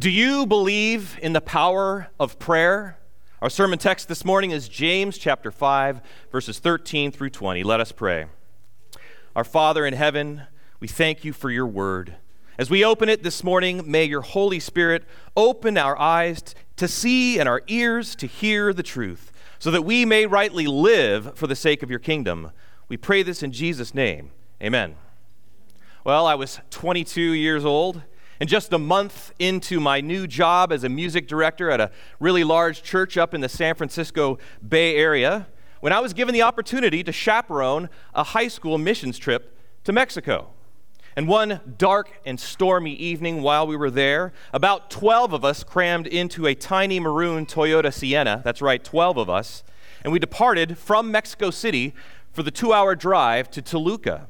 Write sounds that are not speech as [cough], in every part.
Do you believe in the power of prayer? Our sermon text this morning is James chapter 5, verses 13 through 20. Let us pray. Our Father in heaven, we thank you for your word. As we open it this morning, may your Holy Spirit open our eyes to see and our ears to hear the truth, so that we may rightly live for the sake of your kingdom. We pray this in Jesus' name. Amen. Well, I was 22 years old and just a month into my new job as a music director at a really large church up in the San Francisco Bay Area, when I was given the opportunity to chaperone a high school missions trip to Mexico. And one dark and stormy evening while we were there, about 12 of us crammed into a tiny maroon Toyota Sienna. That's right, 12 of us. And we departed from Mexico City for the two hour drive to Toluca.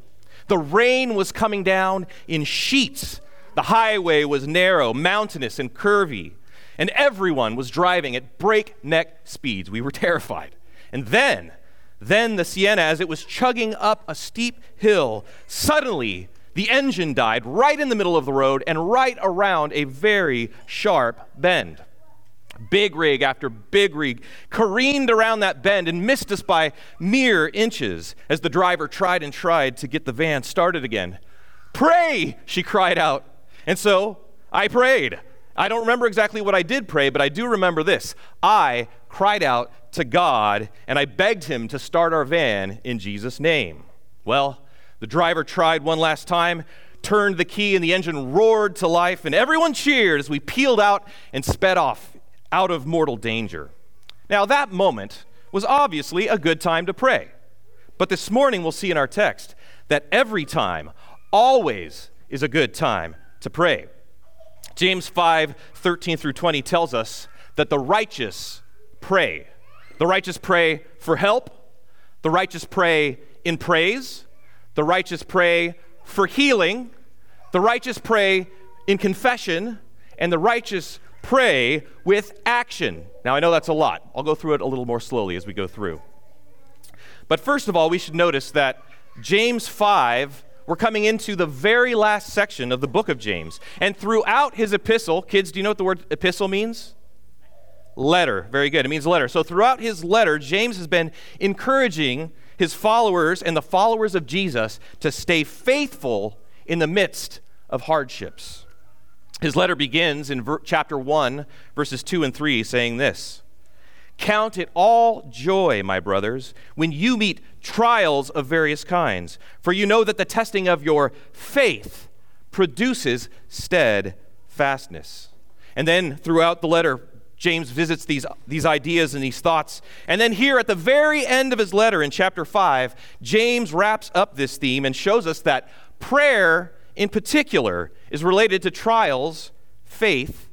The rain was coming down in sheets the highway was narrow, mountainous, and curvy, and everyone was driving at breakneck speeds. We were [laughs] terrified. And then, then the Sienna, as it was chugging up a steep hill, suddenly the engine died right in the middle of the road and right around a very sharp bend. Big rig after big rig careened around that bend and missed us by mere inches as the driver tried and tried to get the van started again. Pray, she cried out. And so I prayed. I don't remember exactly what I did pray, but I do remember this. I cried out to God and I begged him to start our van in Jesus' name. Well, the driver tried one last time, turned the key, and the engine roared to life, and everyone cheered as we peeled out and sped off out of mortal danger. Now, that moment was obviously a good time to pray. But this morning we'll see in our text that every time, always, is a good time to pray. James 5 13 through 20 tells us that the righteous pray. The righteous pray for help, the righteous pray in praise, the righteous pray for healing, the righteous pray in confession, and the righteous pray with action. Now, I know that's a lot. I'll go through it a little more slowly as we go through. But first of all, we should notice that James 5 we're coming into the very last section of the book of James. And throughout his epistle, kids, do you know what the word epistle means? Letter. Very good. It means letter. So throughout his letter, James has been encouraging his followers and the followers of Jesus to stay faithful in the midst of hardships. His letter begins in ver- chapter 1, verses 2 and 3, saying this Count it all joy, my brothers, when you meet trials of various kinds, for you know that the testing of your faith produces steadfastness. And then throughout the letter, James visits these, these ideas and these thoughts. And then here at the very end of his letter in chapter 5, James wraps up this theme and shows us that prayer in particular is related to trials, faith,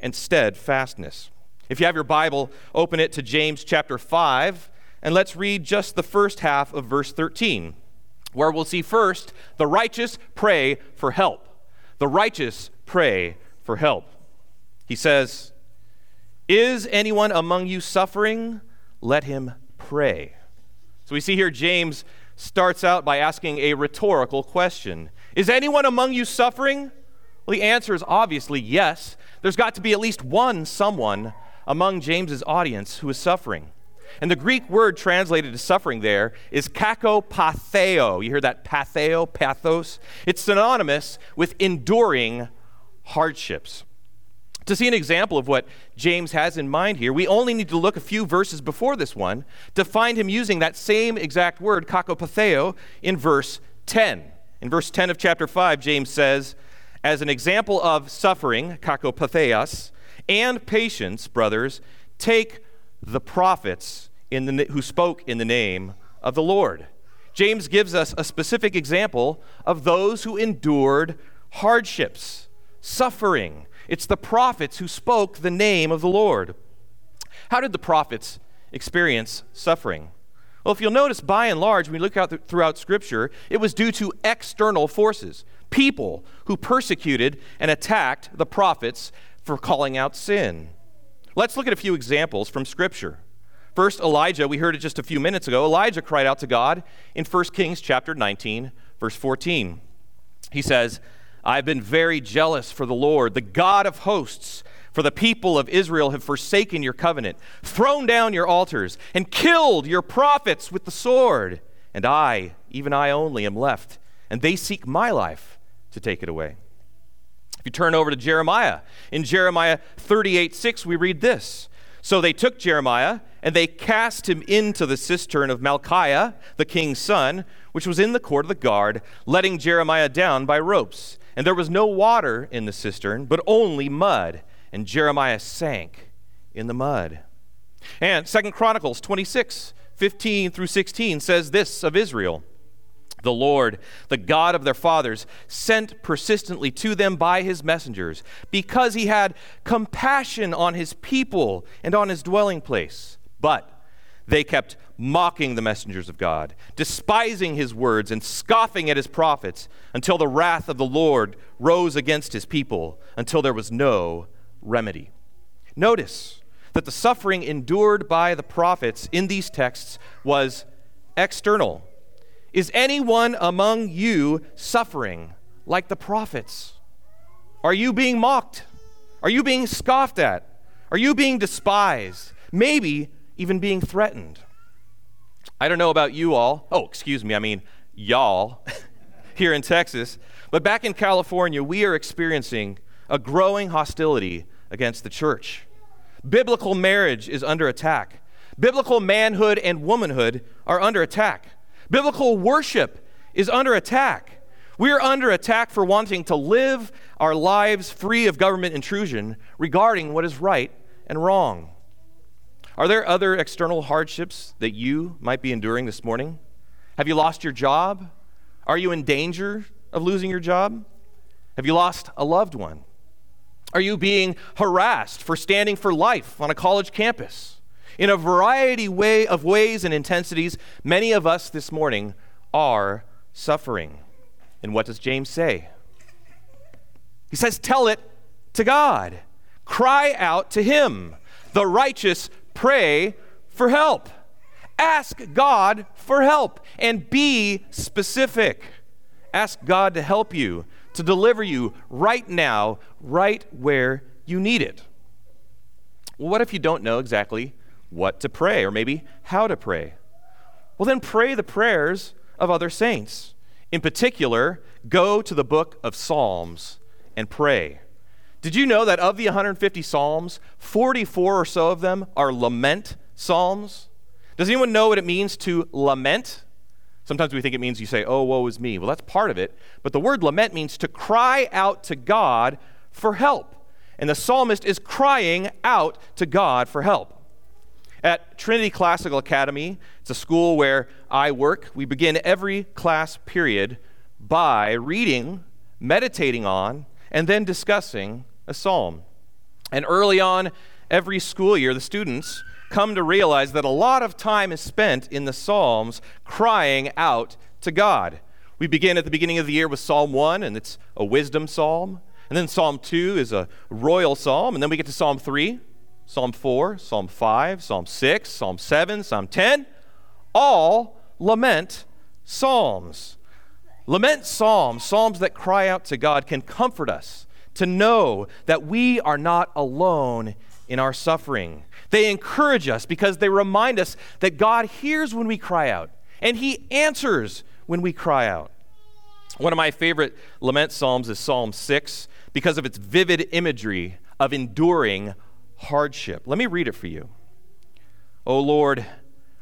and steadfastness. If you have your Bible, open it to James chapter 5, and let's read just the first half of verse 13, where we'll see first the righteous pray for help. The righteous pray for help. He says, Is anyone among you suffering? Let him pray. So we see here James starts out by asking a rhetorical question Is anyone among you suffering? Well, the answer is obviously yes. There's got to be at least one someone among James's audience who is suffering. And the Greek word translated to suffering there is kakopatheo. You hear that patheo, pathos? It's synonymous with enduring hardships. To see an example of what James has in mind here, we only need to look a few verses before this one to find him using that same exact word, kakopatheo, in verse 10. In verse 10 of chapter 5, James says, as an example of suffering, kakopatheos, and patience, brothers, take the prophets in the, who spoke in the name of the Lord. James gives us a specific example of those who endured hardships, suffering. It's the prophets who spoke the name of the Lord. How did the prophets experience suffering? Well, if you'll notice, by and large, when we look out th- throughout Scripture, it was due to external forces, people who persecuted and attacked the prophets for calling out sin. Let's look at a few examples from Scripture. First, Elijah, we heard it just a few minutes ago. Elijah cried out to God in 1 Kings chapter 19, verse 14. He says, I've been very jealous for the Lord, the God of hosts. For the people of Israel have forsaken your covenant, thrown down your altars, and killed your prophets with the sword. And I, even I only, am left, and they seek my life to take it away. If you turn over to Jeremiah, in Jeremiah 38 6, we read this So they took Jeremiah, and they cast him into the cistern of Malchiah, the king's son, which was in the court of the guard, letting Jeremiah down by ropes. And there was no water in the cistern, but only mud and Jeremiah sank in the mud. And Second Chronicles 26, 15 through 16 says this of Israel. The Lord, the God of their fathers, sent persistently to them by his messengers, because he had compassion on his people and on his dwelling place. But they kept mocking the messengers of God, despising his words and scoffing at his prophets, until the wrath of the Lord rose against his people, until there was no remedy. Notice that the suffering endured by the prophets in these texts was external. Is anyone among you suffering like the prophets? Are you being mocked? Are you being scoffed at? Are you being despised? Maybe even being threatened? I don't know about you all. Oh, excuse me, I mean, y'all [laughs] here in Texas. But back in California, we are experiencing a growing hostility against the church. Biblical marriage is under attack. Biblical manhood and womanhood are under attack. Biblical worship is under attack. We are under attack for wanting to live our lives free of government intrusion regarding what is right and wrong. Are there other external hardships that you might be enduring this morning? Have you lost your job? Are you in danger of losing your job? Have you lost a loved one? Are you being harassed for standing for life on a college campus? In a variety way of ways and intensities, many of us this morning are suffering. And what does James say? He says, Tell it to God. Cry out to Him. The righteous pray for help. Ask God for help and be specific. Ask God to help you to deliver you right now, right where you need it. Well, what if you don't know exactly what to pray or maybe how to pray? Well, then pray the prayers of other saints. In particular, go to the book of Psalms and pray. Did you know that of the 150 Psalms, 44 or so of them are lament Psalms? Does anyone know what it means to lament? Sometimes we think it means you say, oh, woe is me. Well, that's part of it. But the word lament means to cry out to God for help. And the psalmist is crying out to God for help. At Trinity Classical Academy, it's a school where I work, we begin every class period by reading, meditating on, and then discussing a psalm. And early on every school year, the students come to realize that a lot of time is spent in the Psalms crying out to God. We begin at the beginning of the year with Psalm 1, and it's a wisdom psalm. And then Psalm 2 is a royal psalm. And then we get to Psalm 3, Psalm 4, Psalm 5, Psalm 6, Psalm 7, Psalm 10. All lament psalms. Lament psalms, psalms that cry out to God, can comfort us to know that we are not alone in our suffering. They encourage us because they remind us that God hears when we cry out and He answers when we cry out. One of my favorite lament psalms is Psalm 6 because of its vivid imagery of enduring hardship. Let me read it for you. O Lord,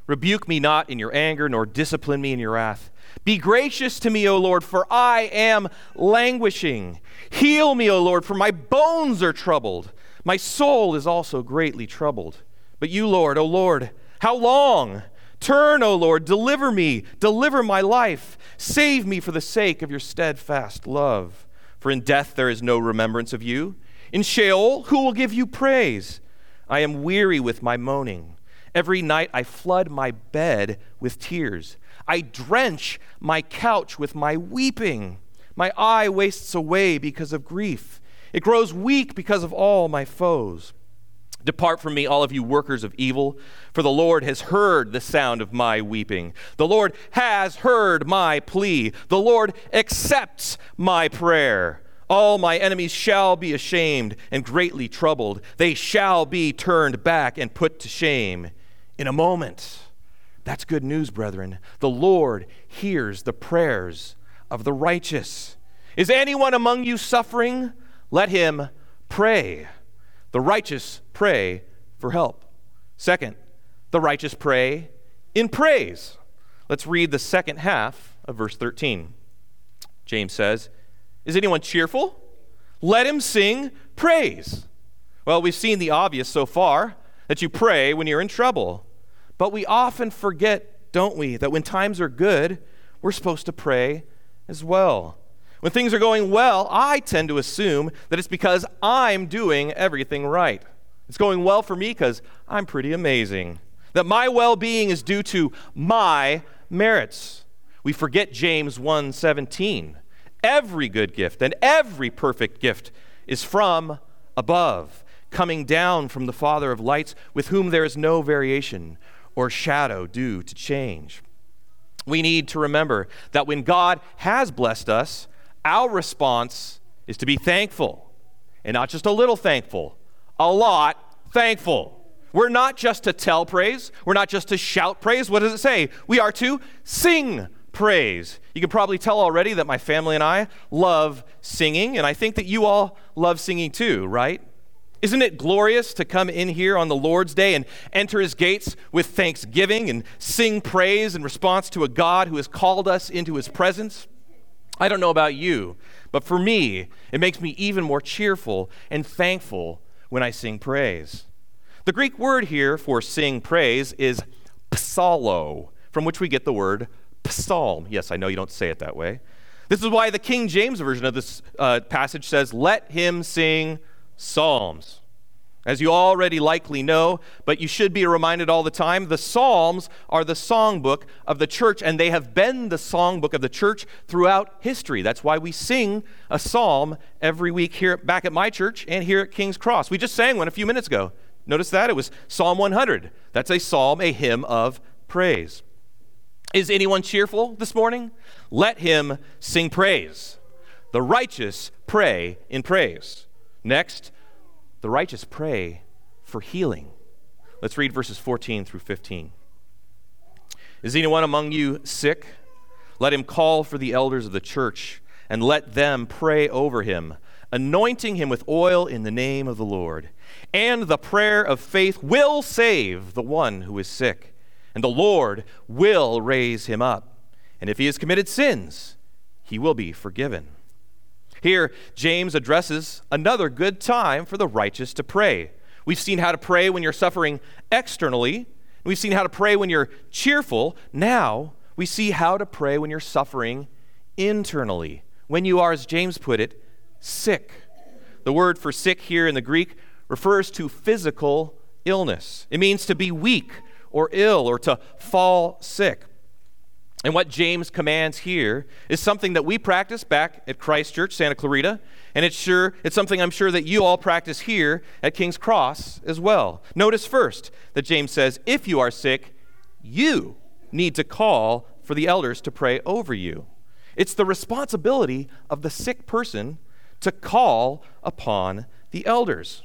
rebuke me not in your anger, nor discipline me in your wrath. Be gracious to me, O Lord, for I am languishing. Heal me, O Lord, for my bones are troubled. My soul is also greatly troubled. But you, Lord, O Lord, how long? Turn, O Lord, deliver me, deliver my life. Save me for the sake of your steadfast love. For in death there is no remembrance of you. In Sheol, who will give you praise? I am weary with my moaning. Every night I flood my bed with tears. I drench my couch with my weeping. My eye wastes away because of grief. It grows weak because of all my foes. Depart from me, all of you workers of evil, for the Lord has heard the sound of my weeping. The Lord has heard my plea. The Lord accepts my prayer. All my enemies shall be ashamed and greatly troubled. They shall be turned back and put to shame in a moment. That's good news, brethren. The Lord hears the prayers of the righteous. Is anyone among you suffering? Let him pray. The righteous pray for help. Second, the righteous pray in praise. Let's read the second half of verse 13. James says, Is anyone cheerful? Let him sing praise. Well, we've seen the obvious so far that you pray when you're in trouble. But we often forget, don't we, that when times are good, we're supposed to pray as well. When things are going well, I tend to assume that it's because I'm doing everything right. It's going well for me because I'm pretty amazing. That my well being is due to my merits. We forget James 1:17. Every good gift and every perfect gift is from above, coming down from the Father of lights, with whom there is no variation or shadow due to change. We need to remember that when God has blessed us, our response is to be thankful, and not just a little thankful, a lot thankful. We're not just to tell praise, we're not just to shout praise. What does it say? We are to sing praise. You can probably tell already that my family and I love singing, and I think that you all love singing too, right? Isn't it glorious to come in here on the Lord's Day and enter his gates with thanksgiving and sing praise in response to a God who has called us into his presence? I don't know about you, but for me, it makes me even more cheerful and thankful when I sing praise. The Greek word here for sing praise is psallo, from which we get the word psalm. Yes, I know you don't say it that way. This is why the King James version of this uh, passage says, Let him sing psalms. As you already likely know, but you should be reminded all the time, the Psalms are the songbook of the church, and they have been the songbook of the church throughout history. That's why we sing a psalm every week here back at my church and here at King's Cross. We just sang one a few minutes ago. Notice that? It was Psalm 100. That's a psalm, a hymn of praise. Is anyone cheerful this morning? Let him sing praise. The righteous pray in praise. Next, the righteous pray for healing. Let's read verses 14 through 15. Is anyone among you sick? Let him call for the elders of the church and let them pray over him, anointing him with oil in the name of the Lord. And the prayer of faith will save the one who is sick and the Lord will raise him up. And if he has committed sins, he will be forgiven. Here, James addresses another good time for the righteous to pray. We've seen how to pray when you're suffering externally, we've seen how to pray when you're cheerful. Now, we see how to pray when you're suffering internally, when you are, as James put it, sick. The word for sick here in the Greek refers to physical illness, it means to be weak or ill or to fall sick. And what James commands here is something that we practice back at Christ Church, Santa Clarita, and it's sure it's something I'm sure that you all practice here at King's Cross as well. Notice first that James says, if you are sick, you need to call for the elders to pray over you. It's the responsibility of the sick person to call upon the elders.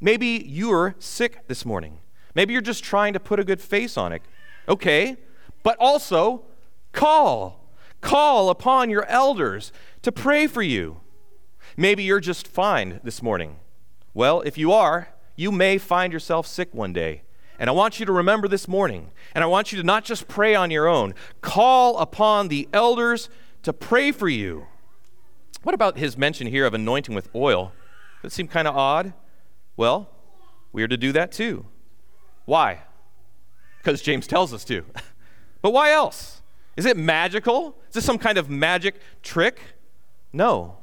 Maybe you're sick this morning. Maybe you're just trying to put a good face on it. Okay, but also call. Call upon your elders to pray for you. Maybe you're just fine this morning. Well, if you are, you may find yourself sick one day. And I want you to remember this morning, and I want you to not just pray on your own, call upon the elders to pray for you. What about his mention here of anointing with oil? That seemed kind of odd? Well, we are to do that too. Why? Because James tells us to. [laughs] but why else? Is it magical? Is this some kind of magic trick? No.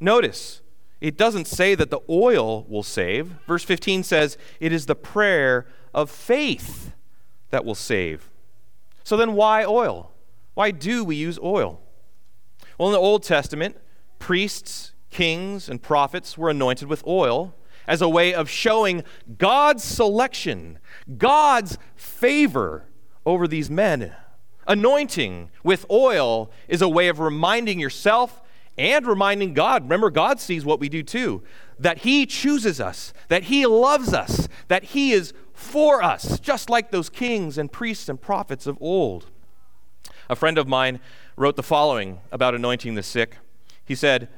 Notice, it doesn't say that the oil will save. Verse 15 says it is the prayer of faith that will save. So then, why oil? Why do we use oil? Well, in the Old Testament, priests, kings, and prophets were anointed with oil as a way of showing God's selection, God's favor over these men. Anointing with oil is a way of reminding yourself and reminding God, remember, God sees what we do too, that He chooses us, that He loves us, that He is for us, just like those kings and priests and prophets of old. A friend of mine wrote the following about anointing the sick. He said,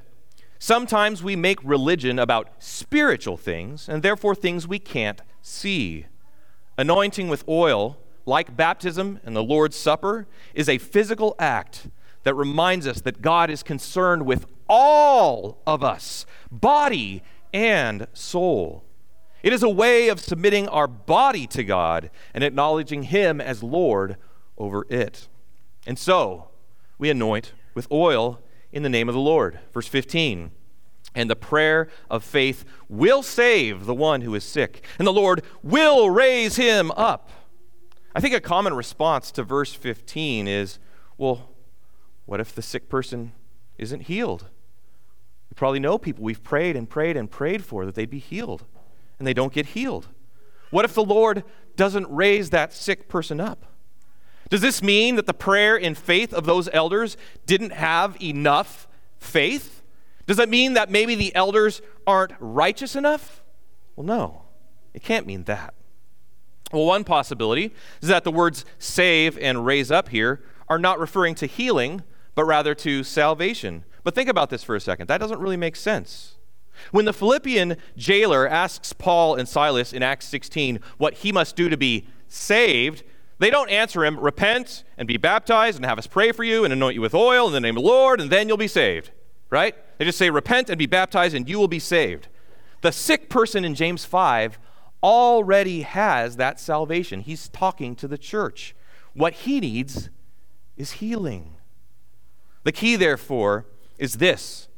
Sometimes we make religion about spiritual things and therefore things we can't see. Anointing with oil, like baptism and the Lord's Supper, is a physical act that reminds us that God is concerned with all of us, body and soul. It is a way of submitting our body to God and acknowledging Him as Lord over it. And so, we anoint with oil in the name of the Lord. Verse 15. And the prayer of faith will save the one who is sick, and the Lord will raise him up. I think a common response to verse 15 is well, what if the sick person isn't healed? We probably know people we've prayed and prayed and prayed for that they'd be healed, and they don't get healed. What if the Lord doesn't raise that sick person up? Does this mean that the prayer and faith of those elders didn't have enough faith? Does that mean that maybe the elders aren't righteous enough? Well, no, it can't mean that. Well, one possibility is that the words save and raise up here are not referring to healing, but rather to salvation. But think about this for a second. That doesn't really make sense. When the Philippian jailer asks Paul and Silas in Acts 16 what he must do to be saved, they don't answer him, repent and be baptized and have us pray for you and anoint you with oil in the name of the Lord, and then you'll be saved. Right? They just say, repent and be baptized and you will be saved. The sick person in James 5 already has that salvation. He's talking to the church. What he needs is healing. The key, therefore, is this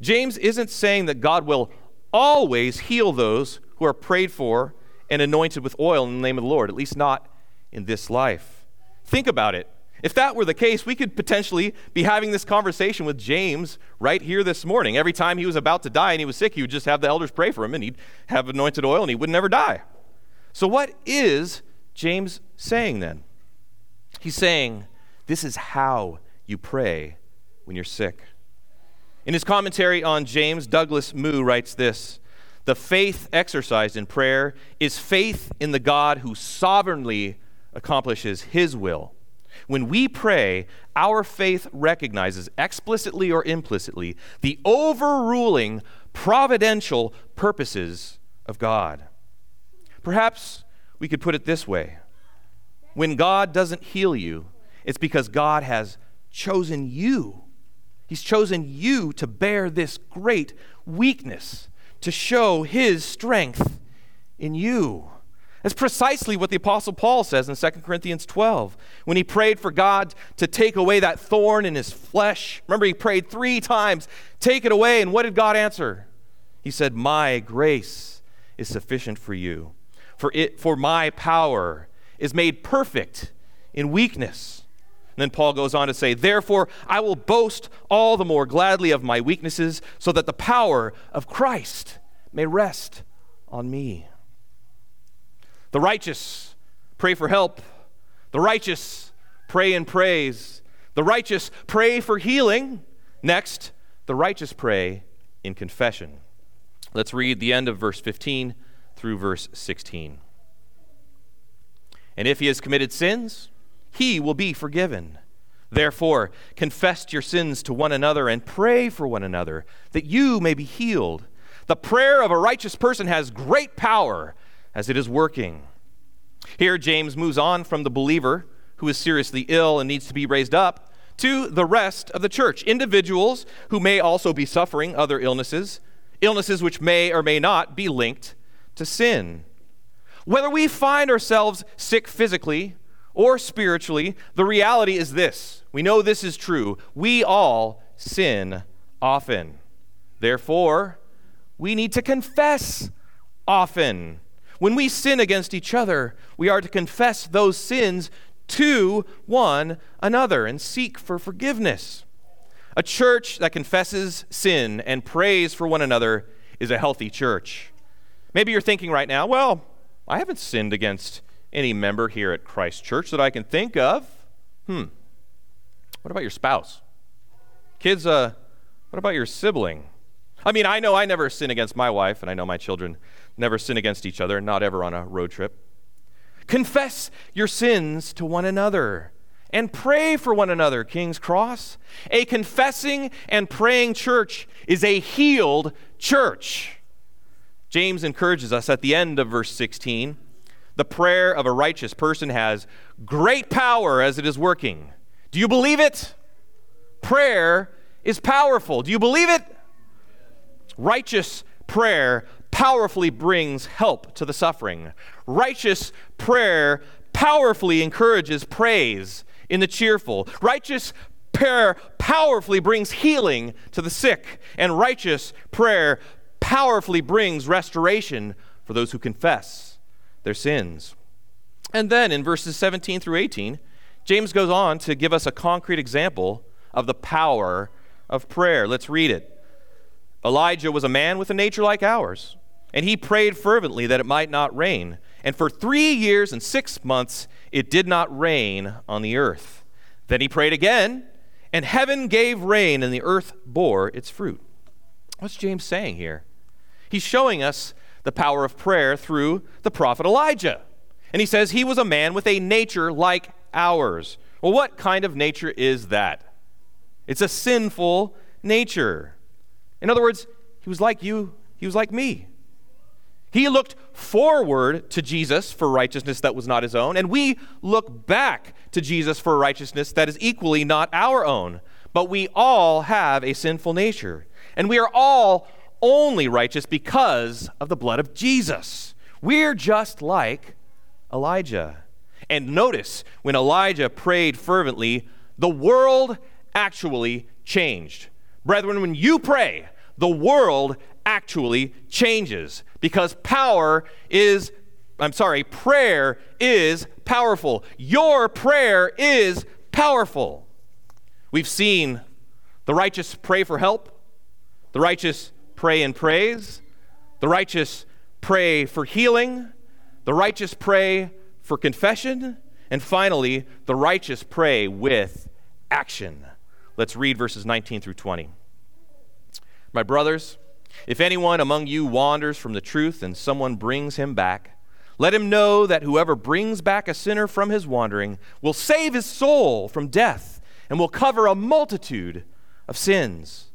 James isn't saying that God will always heal those who are prayed for and anointed with oil in the name of the Lord, at least not in this life. Think about it. If that were the case, we could potentially be having this conversation with James right here this morning. Every time he was about to die and he was sick, he would just have the elders pray for him and he'd have anointed oil and he would never die. So, what is James saying then? He's saying, This is how you pray when you're sick. In his commentary on James, Douglas Moo writes this The faith exercised in prayer is faith in the God who sovereignly accomplishes His will. When we pray, our faith recognizes explicitly or implicitly the overruling providential purposes of God. Perhaps we could put it this way when God doesn't heal you, it's because God has chosen you. He's chosen you to bear this great weakness, to show His strength in you. That's precisely what the Apostle Paul says in 2 Corinthians 12 when he prayed for God to take away that thorn in his flesh. Remember, he prayed three times, Take it away. And what did God answer? He said, My grace is sufficient for you, for, it, for my power is made perfect in weakness. And then Paul goes on to say, Therefore, I will boast all the more gladly of my weaknesses, so that the power of Christ may rest on me. The righteous pray for help. The righteous pray in praise. The righteous pray for healing. Next, the righteous pray in confession. Let's read the end of verse 15 through verse 16. And if he has committed sins, he will be forgiven. Therefore, confess your sins to one another and pray for one another that you may be healed. The prayer of a righteous person has great power as it is working. Here, James moves on from the believer who is seriously ill and needs to be raised up to the rest of the church, individuals who may also be suffering other illnesses, illnesses which may or may not be linked to sin. Whether we find ourselves sick physically or spiritually, the reality is this. We know this is true. We all sin often. Therefore, we need to confess often. When we sin against each other, we are to confess those sins to one another and seek for forgiveness. A church that confesses sin and prays for one another is a healthy church. Maybe you're thinking right now, well, I haven't sinned against any member here at Christ Church that I can think of. Hmm. What about your spouse? Kids, uh, What about your sibling? I mean, I know I never sin against my wife, and I know my children never sin against each other, not ever on a road trip. Confess your sins to one another and pray for one another, King's Cross. A confessing and praying church is a healed church. James encourages us at the end of verse 16 the prayer of a righteous person has great power as it is working. Do you believe it? Prayer is powerful. Do you believe it? Righteous prayer powerfully brings help to the suffering. Righteous prayer powerfully encourages praise in the cheerful. Righteous prayer powerfully brings healing to the sick. And righteous prayer powerfully brings restoration for those who confess their sins. And then in verses 17 through 18, James goes on to give us a concrete example of the power of prayer. Let's read it. Elijah was a man with a nature like ours, and he prayed fervently that it might not rain. And for three years and six months it did not rain on the earth. Then he prayed again, and heaven gave rain, and the earth bore its fruit. What's James saying here? He's showing us the power of prayer through the prophet Elijah. And he says he was a man with a nature like ours. Well, what kind of nature is that? It's a sinful nature. In other words, he was like you, he was like me. He looked forward to Jesus for righteousness that was not his own, and we look back to Jesus for righteousness that is equally not our own. But we all have a sinful nature, and we are all only righteous because of the blood of Jesus. We're just like Elijah. And notice when Elijah prayed fervently, the world actually changed. Brethren, when you pray, the world actually changes because power is, I'm sorry, prayer is powerful. Your prayer is powerful. We've seen the righteous pray for help, the righteous pray in praise. The righteous pray for healing. The righteous pray for confession. And finally, the righteous pray with action. Let's read verses 19 through 20. My brothers, if anyone among you wanders from the truth and someone brings him back, let him know that whoever brings back a sinner from his wandering will save his soul from death and will cover a multitude of sins.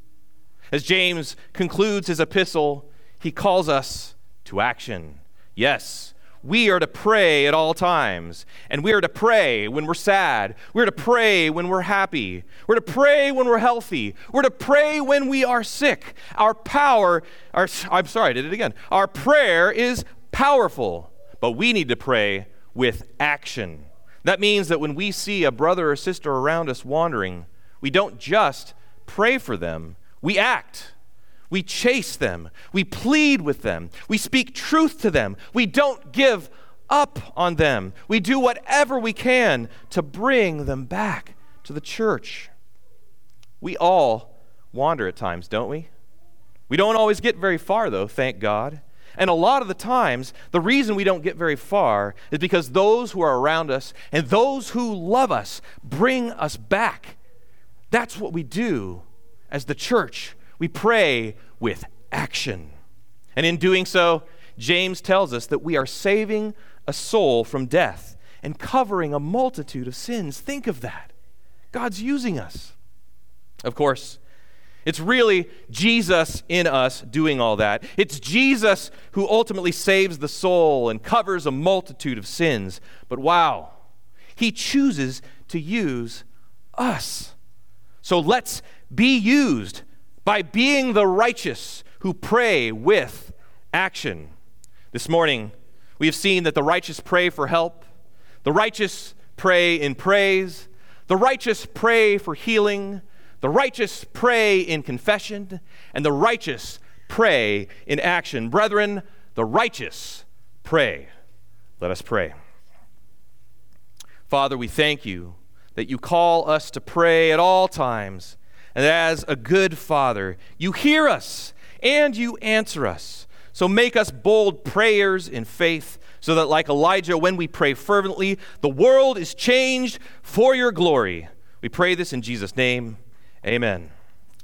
As James concludes his epistle, he calls us to action. Yes, we are to pray at all times. And we are to pray when we're sad. We're to pray when we're happy. We're to pray when we're healthy. We're to pray when we are sick. Our power, our, I'm sorry, I did it again. Our prayer is powerful, but we need to pray with action. That means that when we see a brother or sister around us wandering, we don't just pray for them, we act. We chase them. We plead with them. We speak truth to them. We don't give up on them. We do whatever we can to bring them back to the church. We all wander at times, don't we? We don't always get very far, though, thank God. And a lot of the times, the reason we don't get very far is because those who are around us and those who love us bring us back. That's what we do as the church, we pray with action. And in doing so, James tells us that we are saving a soul from death and covering a multitude of sins. Think of that. God's using us. Of course, it's really Jesus in us doing all that. It's Jesus who ultimately saves the soul and covers a multitude of sins. But wow, he chooses to use us. So let's be used by being the righteous who pray with action. This morning, we have seen that the righteous pray for help, the righteous pray in praise, the righteous pray for healing, the righteous pray in confession, and the righteous pray in action. Brethren, the righteous pray. Let us pray. Father, we thank you that you call us to pray at all times and as a good father, you hear us and you answer us. So make us bold prayers in faith, so that, like Elijah, when we pray fervently, the world is changed for your glory. We pray this in Jesus' name. Amen.